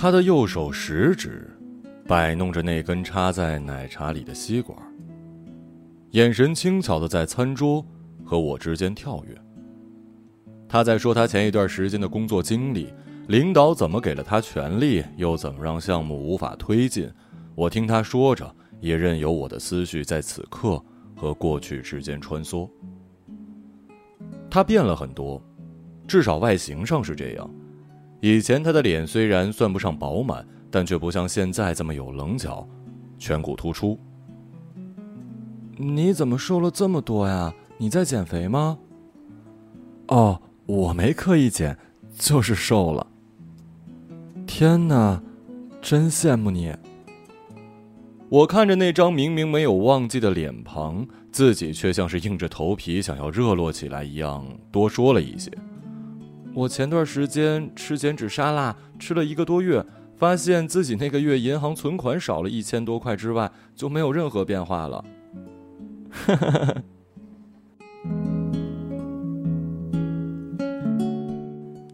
他的右手食指摆弄着那根插在奶茶里的吸管，眼神轻巧的在餐桌和我之间跳跃。他在说他前一段时间的工作经历，领导怎么给了他权力，又怎么让项目无法推进。我听他说着，也任由我的思绪在此刻和过去之间穿梭。他变了很多，至少外形上是这样。以前他的脸虽然算不上饱满，但却不像现在这么有棱角，颧骨突出。你怎么瘦了这么多呀？你在减肥吗？哦，我没刻意减，就是瘦了。天哪，真羡慕你。我看着那张明明没有忘记的脸庞，自己却像是硬着头皮想要热络起来一样，多说了一些。我前段时间吃减脂沙拉，吃了一个多月，发现自己那个月银行存款少了一千多块之外，就没有任何变化了。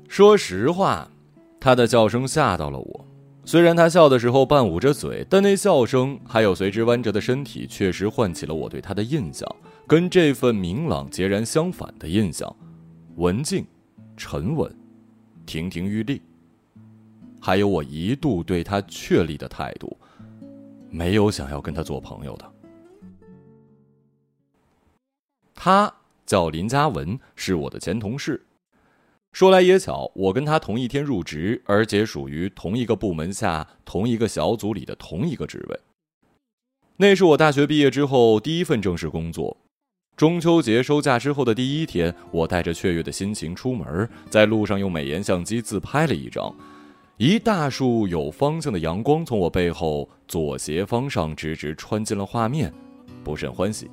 说实话，他的叫声吓到了我。虽然他笑的时候半捂着嘴，但那笑声还有随之弯折的身体，确实唤起了我对他的印象，跟这份明朗截然相反的印象：文静。沉稳，亭亭玉立。还有我一度对他确立的态度，没有想要跟他做朋友的。他叫林嘉文，是我的前同事。说来也巧，我跟他同一天入职，而且属于同一个部门下同一个小组里的同一个职位。那是我大学毕业之后第一份正式工作。中秋节收假之后的第一天，我带着雀跃的心情出门，在路上用美颜相机自拍了一张，一大束有方向的阳光从我背后左斜方上直直穿进了画面，不甚欢喜。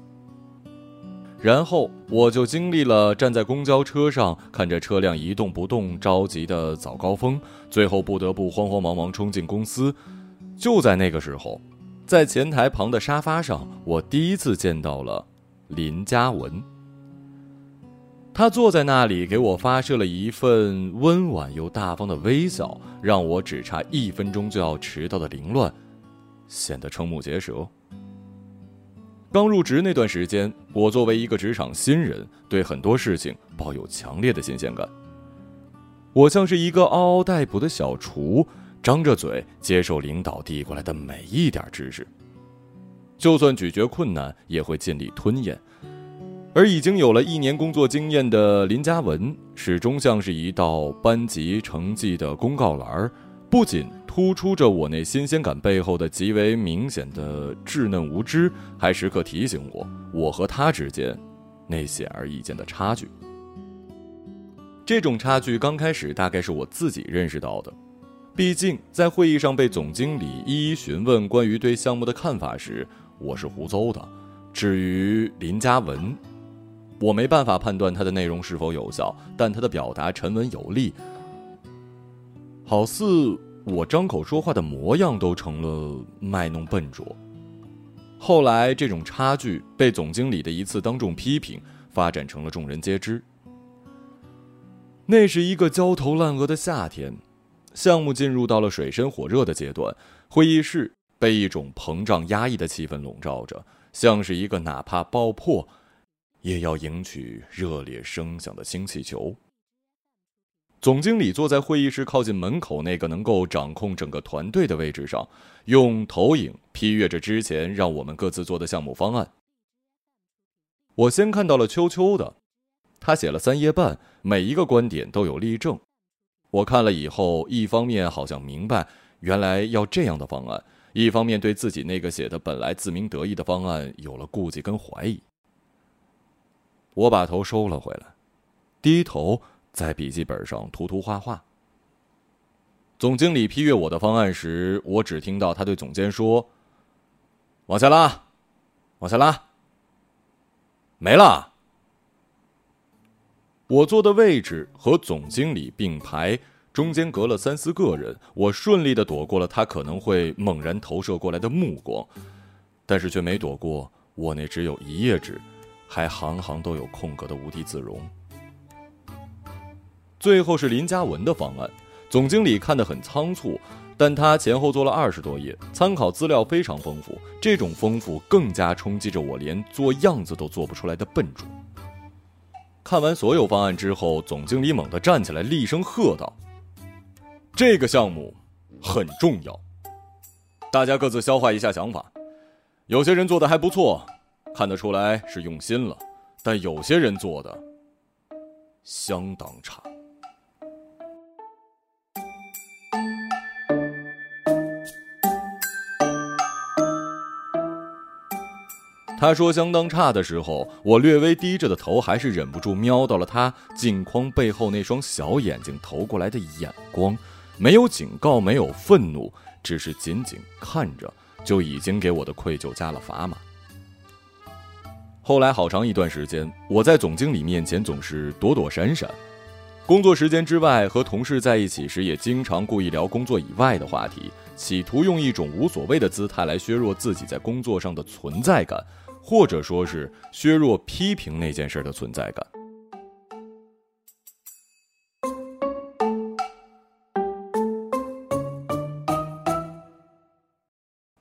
然后我就经历了站在公交车上看着车辆一动不动着急的早高峰，最后不得不慌慌忙忙冲进公司。就在那个时候，在前台旁的沙发上，我第一次见到了。林嘉文，他坐在那里，给我发射了一份温婉又大方的微笑，让我只差一分钟就要迟到的凌乱显得瞠目结舌。刚入职那段时间，我作为一个职场新人，对很多事情抱有强烈的新鲜感。我像是一个嗷嗷待哺的小厨，张着嘴接受领导递过来的每一点知识。就算咀嚼困难，也会尽力吞咽。而已经有了一年工作经验的林嘉文，始终像是一道班级成绩的公告栏，不仅突出着我那新鲜感背后的极为明显的稚嫩无知，还时刻提醒我，我和他之间那显而易见的差距。这种差距刚开始大概是我自己认识到的。毕竟在会议上被总经理一一询问关于对项目的看法时，我是胡诌的。至于林嘉文，我没办法判断他的内容是否有效，但他的表达沉稳有力，好似我张口说话的模样都成了卖弄笨拙。后来，这种差距被总经理的一次当众批评，发展成了众人皆知。那是一个焦头烂额的夏天。项目进入到了水深火热的阶段，会议室被一种膨胀压抑的气氛笼罩着，像是一个哪怕爆破，也要迎取热烈声响的氢气球。总经理坐在会议室靠近门口那个能够掌控整个团队的位置上，用投影批阅着之前让我们各自做的项目方案。我先看到了秋秋的，他写了三页半，每一个观点都有例证。我看了以后，一方面好像明白原来要这样的方案，一方面对自己那个写的本来自鸣得意的方案有了顾忌跟怀疑。我把头收了回来，低头在笔记本上涂涂画画。总经理批阅我的方案时，我只听到他对总监说：“往下拉，往下拉，没了。”我坐的位置和总经理并排，中间隔了三四个人。我顺利的躲过了他可能会猛然投射过来的目光，但是却没躲过我那只有一页纸，还行行都有空格的无地自容。最后是林嘉文的方案，总经理看得很仓促，但他前后做了二十多页，参考资料非常丰富。这种丰富更加冲击着我连做样子都做不出来的笨拙。看完所有方案之后，总经理猛地站起来，厉声喝道：“这个项目很重要，大家各自消化一下想法。有些人做的还不错，看得出来是用心了，但有些人做的相当差。”他说相当差的时候，我略微低着的头，还是忍不住瞄到了他镜框背后那双小眼睛投过来的眼光，没有警告，没有愤怒，只是仅仅看着，就已经给我的愧疚加了砝码。后来好长一段时间，我在总经理面前总是躲躲闪闪，工作时间之外和同事在一起时，也经常故意聊工作以外的话题，企图用一种无所谓的姿态来削弱自己在工作上的存在感。或者说是削弱批评那件事的存在感。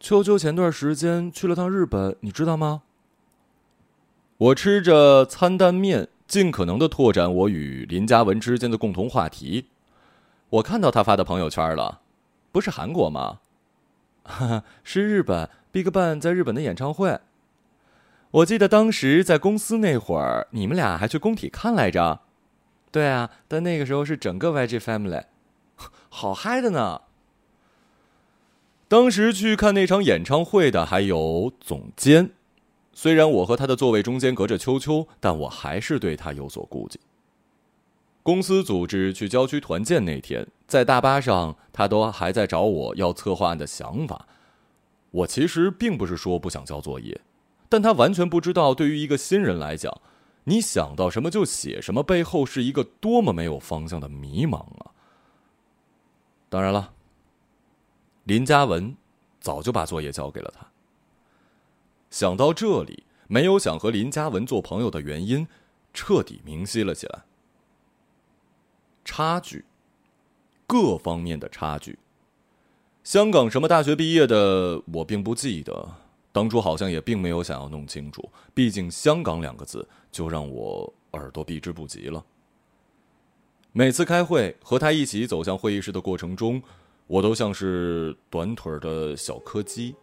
秋秋前段时间去了趟日本，你知道吗？我吃着餐担面，尽可能的拓展我与林嘉文之间的共同话题。我看到他发的朋友圈了，不是韩国吗？哈哈，是日本，BigBang 在日本的演唱会。我记得当时在公司那会儿，你们俩还去工体看来着。对啊，但那个时候是整个 YG Family，好嗨的呢。当时去看那场演唱会的还有总监，虽然我和他的座位中间隔着秋秋，但我还是对他有所顾忌。公司组织去郊区团建那天，在大巴上，他都还在找我要策划案的想法。我其实并不是说不想交作业。但他完全不知道，对于一个新人来讲，你想到什么就写什么，背后是一个多么没有方向的迷茫啊！当然了，林嘉文早就把作业交给了他。想到这里，没有想和林嘉文做朋友的原因，彻底明晰了起来。差距，各方面的差距。香港什么大学毕业的，我并不记得。当初好像也并没有想要弄清楚，毕竟“香港”两个字就让我耳朵避之不及了。每次开会和他一起走向会议室的过程中，我都像是短腿的小柯基，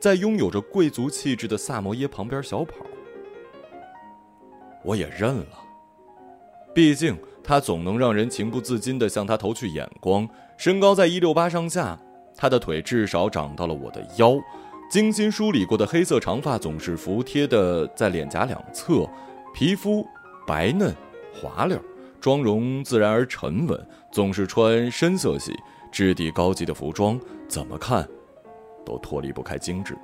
在拥有着贵族气质的萨摩耶旁边小跑。我也认了，毕竟他总能让人情不自禁地向他投去眼光。身高在一六八上下，他的腿至少长到了我的腰。精心梳理过的黑色长发总是服帖的在脸颊两侧，皮肤白嫩滑溜，妆容自然而沉稳，总是穿深色系、质地高级的服装，怎么看都脱离不开精致。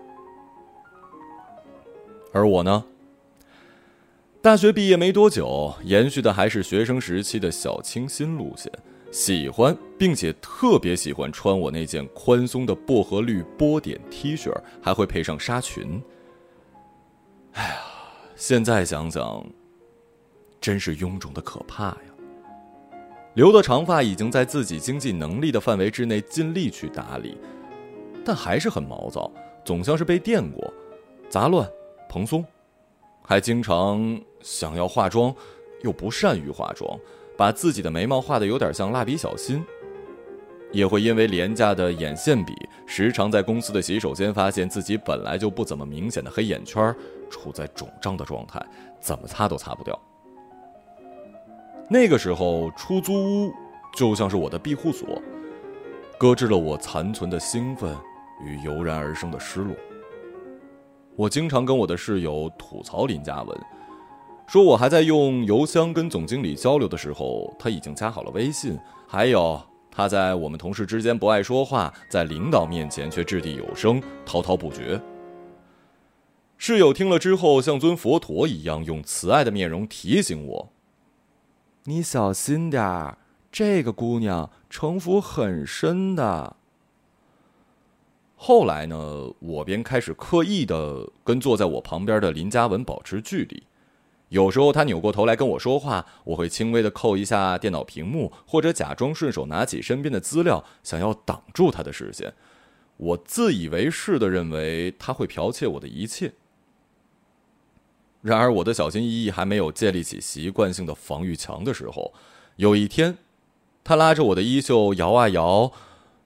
而我呢，大学毕业没多久，延续的还是学生时期的小清新路线。喜欢，并且特别喜欢穿我那件宽松的薄荷绿波点 T 恤，还会配上纱裙。哎呀，现在想想，真是臃肿的可怕呀！留的长发已经在自己经济能力的范围之内尽力去打理，但还是很毛躁，总像是被电过，杂乱、蓬松，还经常想要化妆，又不善于化妆。把自己的眉毛画的有点像蜡笔小新，也会因为廉价的眼线笔，时常在公司的洗手间发现自己本来就不怎么明显的黑眼圈处在肿胀的状态，怎么擦都擦不掉。那个时候，出租屋就像是我的庇护所，搁置了我残存的兴奋与油然而生的失落。我经常跟我的室友吐槽林嘉文。说我还在用邮箱跟总经理交流的时候，他已经加好了微信。还有他在我们同事之间不爱说话，在领导面前却掷地有声，滔滔不绝。室友听了之后，像尊佛陀一样，用慈爱的面容提醒我：“你小心点儿，这个姑娘城府很深的。”后来呢，我便开始刻意的跟坐在我旁边的林嘉文保持距离。有时候他扭过头来跟我说话，我会轻微的扣一下电脑屏幕，或者假装顺手拿起身边的资料，想要挡住他的视线。我自以为是的认为他会剽窃我的一切。然而，我的小心翼翼还没有建立起习惯性的防御墙的时候，有一天，他拉着我的衣袖摇啊摇，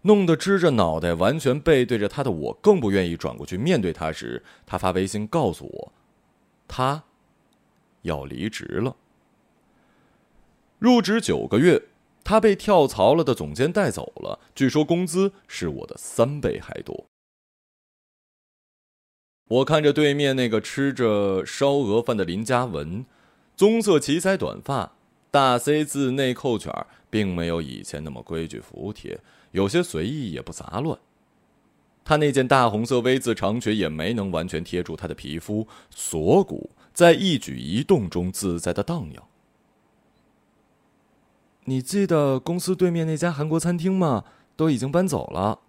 弄得支着脑袋、完全背对着他的我更不愿意转过去面对他时，他发微信告诉我，他。要离职了，入职九个月，他被跳槽了的总监带走了，据说工资是我的三倍还多。我看着对面那个吃着烧鹅饭的林嘉文，棕色齐腮短发，大 C 字内扣卷，并没有以前那么规矩服帖，有些随意也不杂乱。他那件大红色 V 字长裙也没能完全贴住他的皮肤，锁骨。在一举一动中自在的荡漾。你记得公司对面那家韩国餐厅吗？都已经搬走了。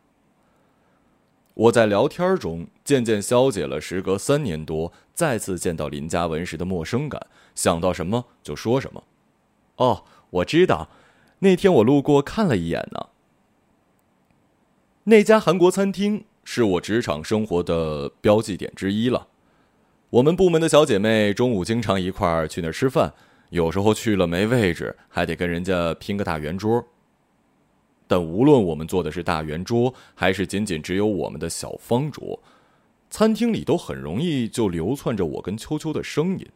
我在聊天中渐渐消解了时隔三年多再次见到林嘉文时的陌生感，想到什么就说什么。哦，我知道，那天我路过看了一眼呢。那家韩国餐厅是我职场生活的标记点之一了。我们部门的小姐妹中午经常一块儿去那儿吃饭，有时候去了没位置，还得跟人家拼个大圆桌。但无论我们坐的是大圆桌，还是仅仅只有我们的小方桌，餐厅里都很容易就流窜着我跟秋秋的声音。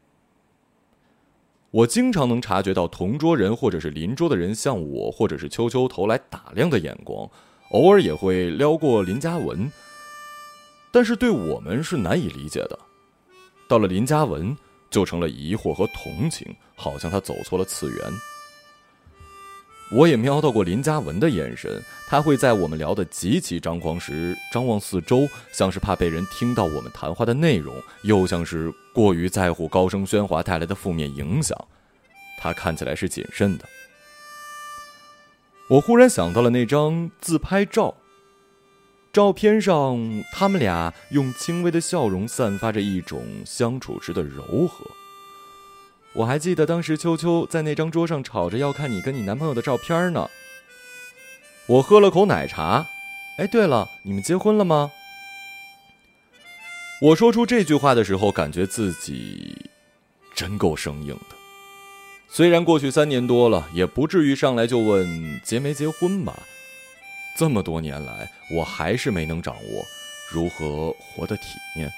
我经常能察觉到同桌人或者是邻桌的人向我或者是秋秋投来打量的眼光，偶尔也会撩过林嘉文，但是对我们是难以理解的。到了林嘉文，就成了疑惑和同情，好像他走错了次元。我也瞄到过林嘉文的眼神，他会在我们聊得极其张狂时张望四周，像是怕被人听到我们谈话的内容，又像是过于在乎高声喧哗带来的负面影响。他看起来是谨慎的。我忽然想到了那张自拍照。照片上，他们俩用轻微的笑容散发着一种相处时的柔和。我还记得当时秋秋在那张桌上吵着要看你跟你男朋友的照片呢。我喝了口奶茶，哎，对了，你们结婚了吗？我说出这句话的时候，感觉自己真够生硬的。虽然过去三年多了，也不至于上来就问结没结婚吧。这么多年来，我还是没能掌握如何活得体面。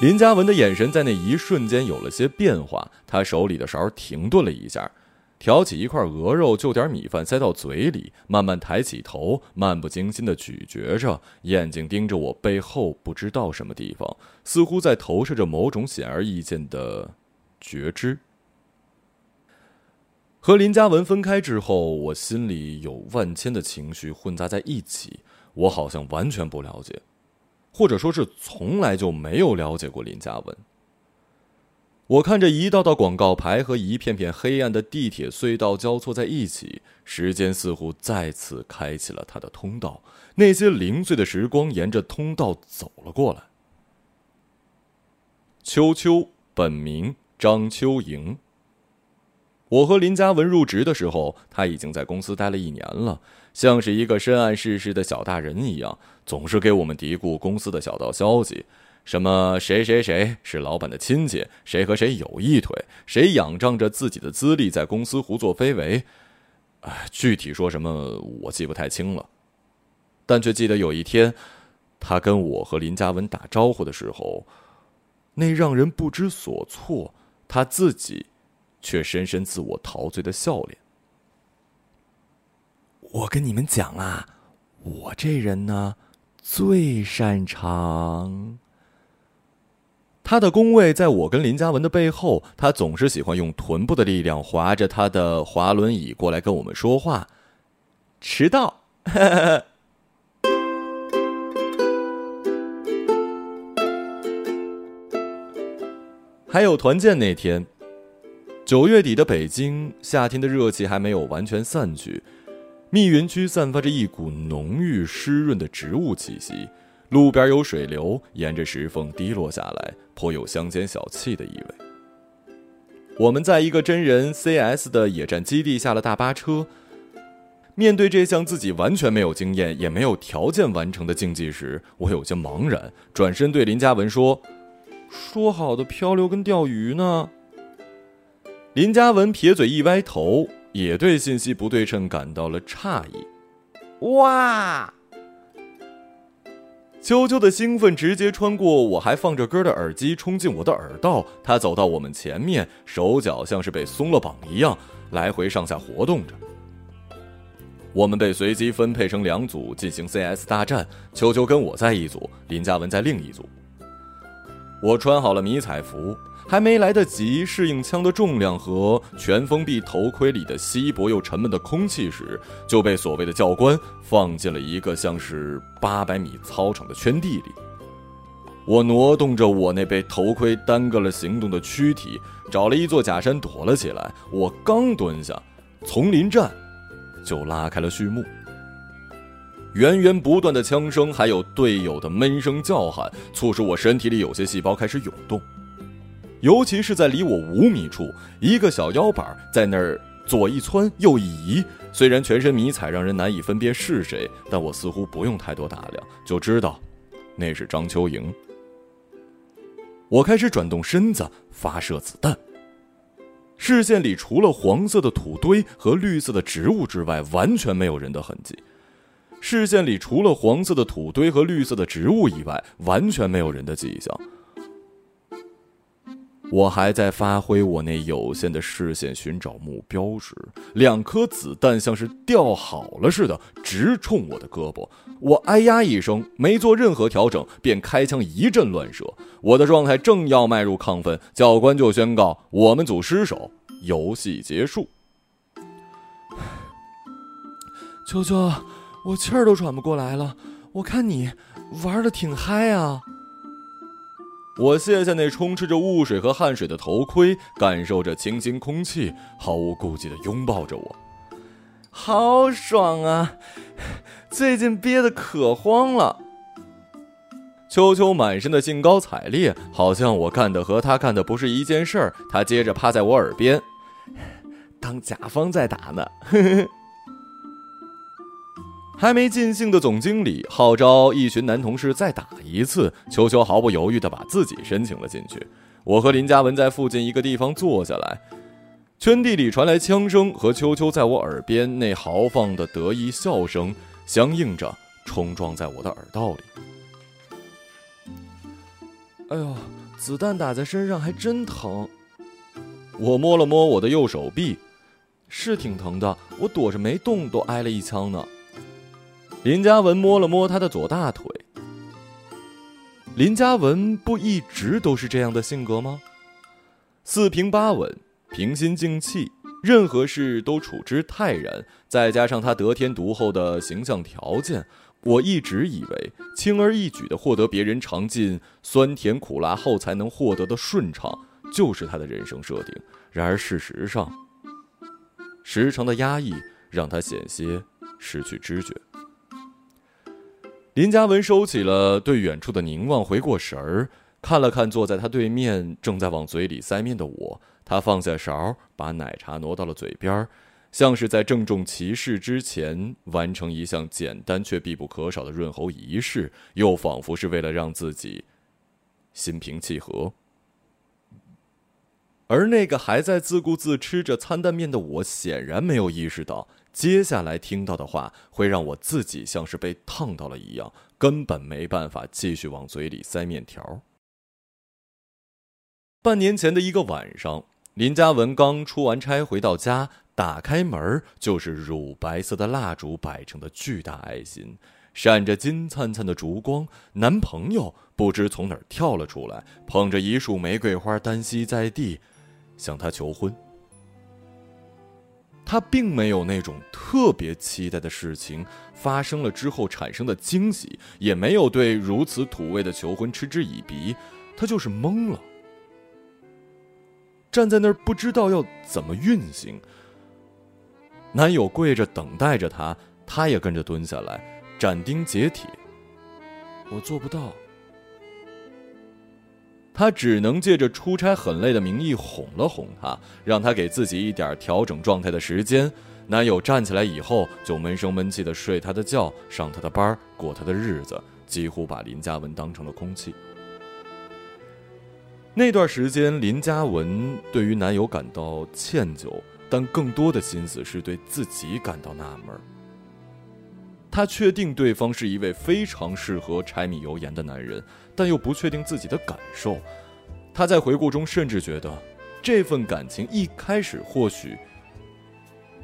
林嘉文的眼神在那一瞬间有了些变化，他手里的勺停顿了一下。挑起一块鹅肉，就点米饭塞到嘴里，慢慢抬起头，漫不经心的咀嚼着，眼睛盯着我背后不知道什么地方，似乎在投射着某种显而易见的觉知。和林嘉文分开之后，我心里有万千的情绪混杂在一起，我好像完全不了解，或者说是从来就没有了解过林嘉文。我看着一道道广告牌和一片片黑暗的地铁隧道交错在一起，时间似乎再次开启了它的通道。那些零碎的时光沿着通道走了过来。秋秋，本名张秋莹。我和林嘉文入职的时候，他已经在公司待了一年了，像是一个深谙世事的小大人一样，总是给我们嘀咕公司的小道消息。什么谁谁谁是老板的亲戚，谁和谁有一腿，谁仰仗着自己的资历在公司胡作非为，哎，具体说什么我记不太清了，但却记得有一天，他跟我和林嘉文打招呼的时候，那让人不知所措，他自己却深深自我陶醉的笑脸。我跟你们讲啊，我这人呢，最擅长。他的工位在我跟林嘉文的背后，他总是喜欢用臀部的力量划着他的滑轮椅过来跟我们说话。迟到。还有团建那天，九月底的北京，夏天的热气还没有完全散去，密云区散发着一股浓郁湿润的植物气息，路边有水流沿着石缝滴落下来，颇有乡间小憩的意味。我们在一个真人 CS 的野战基地下了大巴车。面对这项自己完全没有经验也没有条件完成的竞技时，我有些茫然，转身对林嘉文说：“说好的漂流跟钓鱼呢？”林嘉文撇嘴一歪头，也对信息不对称感到了诧异。哇！秋秋的兴奋直接穿过我还放着歌的耳机，冲进我的耳道。他走到我们前面，手脚像是被松了绑一样，来回上下活动着。我们被随机分配成两组进行 CS 大战，秋秋跟我在一组，林嘉文在另一组。我穿好了迷彩服，还没来得及适应枪的重量和全封闭头盔里的稀薄又沉闷的空气时，就被所谓的教官放进了一个像是八百米操场的圈地里。我挪动着我那被头盔耽搁了行动的躯体，找了一座假山躲了起来。我刚蹲下，丛林战。就拉开了序幕。源源不断的枪声，还有队友的闷声叫喊，促使我身体里有些细胞开始涌动。尤其是在离我五米处，一个小腰板在那儿左一窜右一移。虽然全身迷彩让人难以分辨是谁，但我似乎不用太多打量就知道，那是张秋莹。我开始转动身子，发射子弹。视线里除了黄色的土堆和绿色的植物之外，完全没有人的痕迹。视线里除了黄色的土堆和绿色的植物以外，完全没有人的迹象。我还在发挥我那有限的视线寻找目标时，两颗子弹像是调好了似的，直冲我的胳膊。我哎呀一声，没做任何调整，便开枪一阵乱射。我的状态正要迈入亢奋，教官就宣告我们组失手，游戏结束。秋秋，我气儿都喘不过来了。我看你玩的挺嗨啊。我卸下那充斥着雾水和汗水的头盔，感受着清新空气，毫无顾忌的拥抱着我，好爽啊！最近憋得可慌了。秋秋满身的兴高采烈，好像我干的和他干的不是一件事儿。他接着趴在我耳边，当甲方在打呢。还没尽兴的总经理号召一群男同事再打一次，秋秋毫不犹豫地把自己申请了进去。我和林嘉文在附近一个地方坐下来，圈地里传来枪声和秋秋在我耳边那豪放的得意笑声相应着，冲撞在我的耳道里。哎呦，子弹打在身上还真疼。我摸了摸我的右手臂，是挺疼的，我躲着没动都挨了一枪呢。林嘉文摸了摸他的左大腿。林嘉文不一直都是这样的性格吗？四平八稳，平心静气，任何事都处之泰然。再加上他得天独厚的形象条件，我一直以为轻而易举的获得别人尝尽酸甜苦辣后才能获得的顺畅，就是他的人生设定。然而事实上，时常的压抑让他险些失去知觉。林嘉文收起了对远处的凝望，回过神儿，看了看坐在他对面正在往嘴里塞面的我。他放下勺，把奶茶挪到了嘴边，像是在郑重其事之前完成一项简单却必不可少的润喉仪式，又仿佛是为了让自己心平气和。而那个还在自顾自吃着餐蛋面的我，显然没有意识到。接下来听到的话会让我自己像是被烫到了一样，根本没办法继续往嘴里塞面条。半年前的一个晚上，林嘉文刚出完差回到家，打开门就是乳白色的蜡烛摆成的巨大爱心，闪着金灿灿的烛光。男朋友不知从哪儿跳了出来，捧着一束玫瑰花单膝在地，向她求婚。他并没有那种特别期待的事情发生了之后产生的惊喜，也没有对如此土味的求婚嗤之以鼻，他就是懵了，站在那儿不知道要怎么运行。男友跪着等待着她，她也跟着蹲下来，斩钉截铁：“我做不到。”他只能借着出差很累的名义哄了哄她，让她给自己一点调整状态的时间。男友站起来以后，就闷声闷气的睡她的觉，上她的班，过她的日子，几乎把林嘉文当成了空气。那段时间，林嘉文对于男友感到歉疚，但更多的心思是对自己感到纳闷。她确定对方是一位非常适合柴米油盐的男人，但又不确定自己的感受。她在回顾中甚至觉得，这份感情一开始或许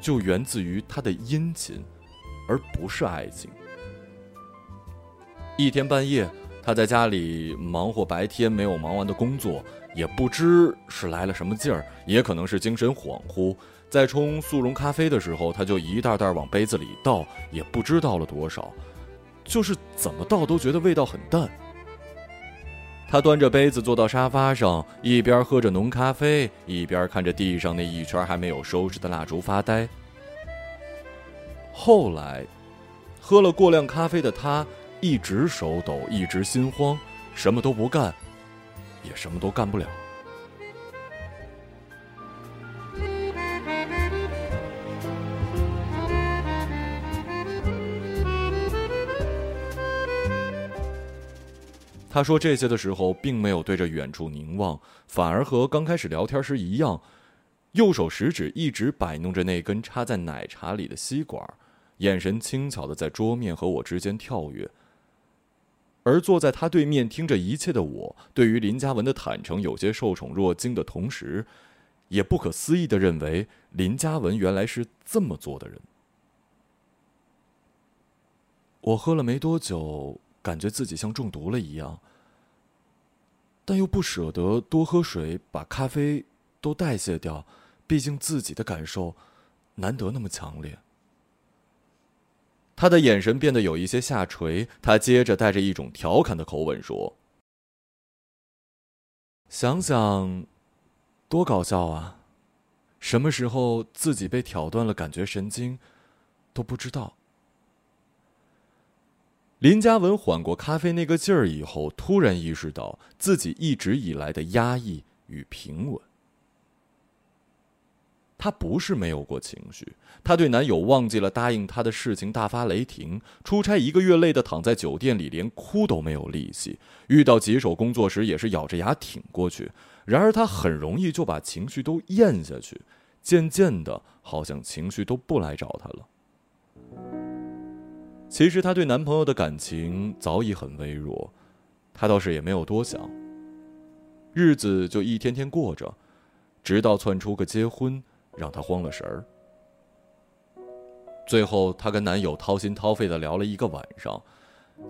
就源自于他的殷勤，而不是爱情。一天半夜。他在家里忙活白天没有忙完的工作，也不知是来了什么劲儿，也可能是精神恍惚。在冲速溶咖啡的时候，他就一袋袋往杯子里倒，也不知倒了多少，就是怎么倒都觉得味道很淡。他端着杯子坐到沙发上，一边喝着浓咖啡，一边看着地上那一圈还没有收拾的蜡烛发呆。后来，喝了过量咖啡的他。一直手抖，一直心慌，什么都不干，也什么都干不了。他说这些的时候，并没有对着远处凝望，反而和刚开始聊天时一样，右手食指一直摆弄着那根插在奶茶里的吸管，眼神轻巧的在桌面和我之间跳跃。而坐在他对面听着一切的我，对于林嘉文的坦诚有些受宠若惊的同时，也不可思议的认为林嘉文原来是这么做的人。我喝了没多久，感觉自己像中毒了一样，但又不舍得多喝水把咖啡都代谢掉，毕竟自己的感受难得那么强烈。他的眼神变得有一些下垂，他接着带着一种调侃的口吻说：“想想，多搞笑啊！什么时候自己被挑断了感觉神经，都不知道。”林嘉文缓过咖啡那个劲儿以后，突然意识到自己一直以来的压抑与平稳。她不是没有过情绪，她对男友忘记了答应她的事情大发雷霆，出差一个月累得躺在酒店里，连哭都没有力气。遇到棘手工作时，也是咬着牙挺过去。然而她很容易就把情绪都咽下去，渐渐的，好像情绪都不来找她了。其实她对男朋友的感情早已很微弱，她倒是也没有多想。日子就一天天过着，直到窜出个结婚。让她慌了神儿。最后，她跟男友掏心掏肺的聊了一个晚上，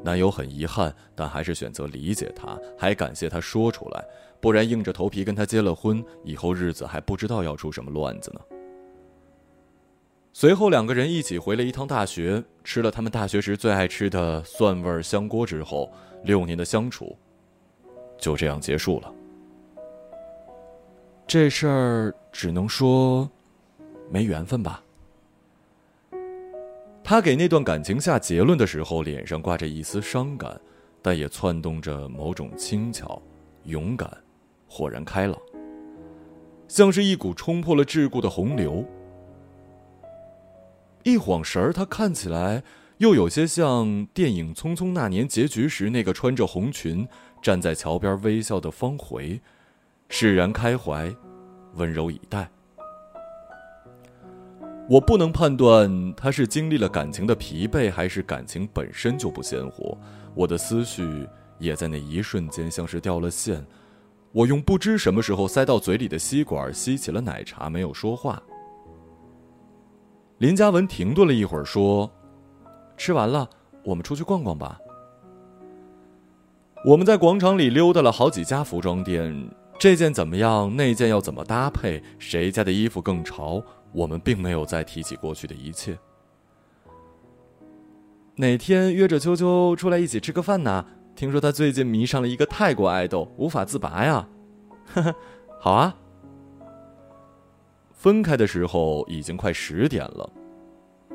男友很遗憾，但还是选择理解她，还感谢她说出来，不然硬着头皮跟她结了婚，以后日子还不知道要出什么乱子呢。随后，两个人一起回了一趟大学，吃了他们大学时最爱吃的蒜味香锅之后，六年的相处就这样结束了。这事儿只能说。没缘分吧？他给那段感情下结论的时候，脸上挂着一丝伤感，但也窜动着某种轻巧、勇敢、豁然开朗，像是一股冲破了桎梏的洪流。一晃神儿，他看起来又有些像电影《匆匆那年》结局时那个穿着红裙站在桥边微笑的方茴，释然开怀，温柔以待。我不能判断他是经历了感情的疲惫，还是感情本身就不鲜活。我的思绪也在那一瞬间像是掉了线。我用不知什么时候塞到嘴里的吸管吸起了奶茶，没有说话。林嘉文停顿了一会儿，说：“吃完了，我们出去逛逛吧。”我们在广场里溜达了好几家服装店，这件怎么样？那件要怎么搭配？谁家的衣服更潮？我们并没有再提起过去的一切。哪天约着秋秋出来一起吃个饭呢？听说他最近迷上了一个泰国爱豆，无法自拔呀。呵呵，好啊。分开的时候已经快十点了，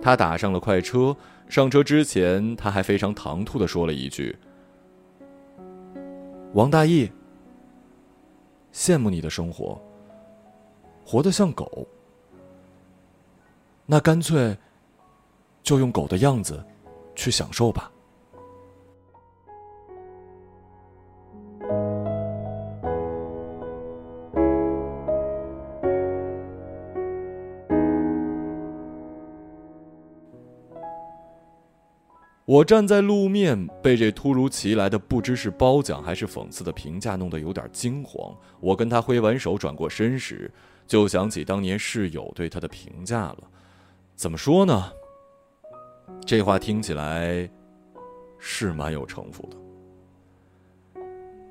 他打上了快车。上车之前，他还非常唐突的说了一句：“王大义，羡慕你的生活，活得像狗。那干脆就用狗的样子去享受吧。”我站在路面，被这突如其来的不知是褒奖还是讽刺的评价弄得有点惊慌。我跟他挥完手，转过身时，就想起当年室友对他的评价了。怎么说呢？这话听起来是蛮有城府的。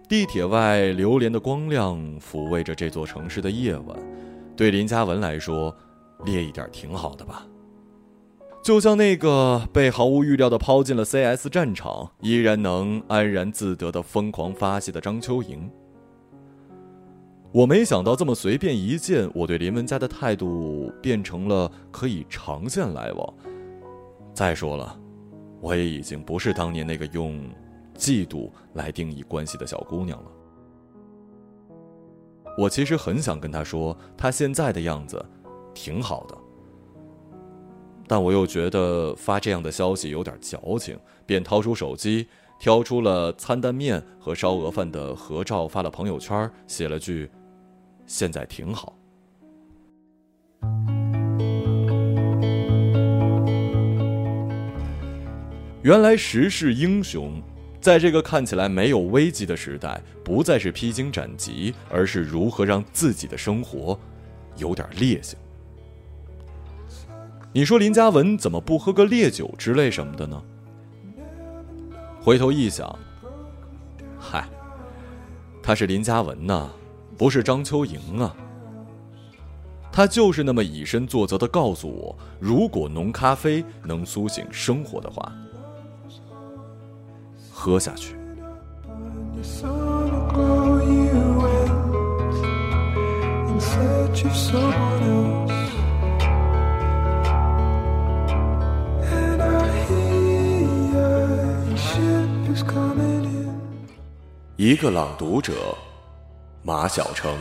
地铁外流连的光亮抚慰着这座城市的夜晚，对林嘉文来说，烈一点挺好的吧。就像那个被毫无预料的抛进了 CS 战场，依然能安然自得的疯狂发泄的张秋莹。我没想到这么随便一见，我对林文佳的态度变成了可以长线来往。再说了，我也已经不是当年那个用嫉妒来定义关系的小姑娘了。我其实很想跟她说，她现在的样子挺好的。但我又觉得发这样的消息有点矫情，便掏出手机，挑出了餐蛋面和烧鹅饭的合照发了朋友圈，写了句：“现在挺好。”原来时势英雄，在这个看起来没有危机的时代，不再是披荆斩棘，而是如何让自己的生活有点烈性。你说林嘉文怎么不喝个烈酒之类什么的呢？回头一想，嗨，他是林嘉文呐，不是张秋莹啊。他就是那么以身作则的告诉我，如果浓咖啡能苏醒生活的话，喝下去。一个朗读者，马晓成。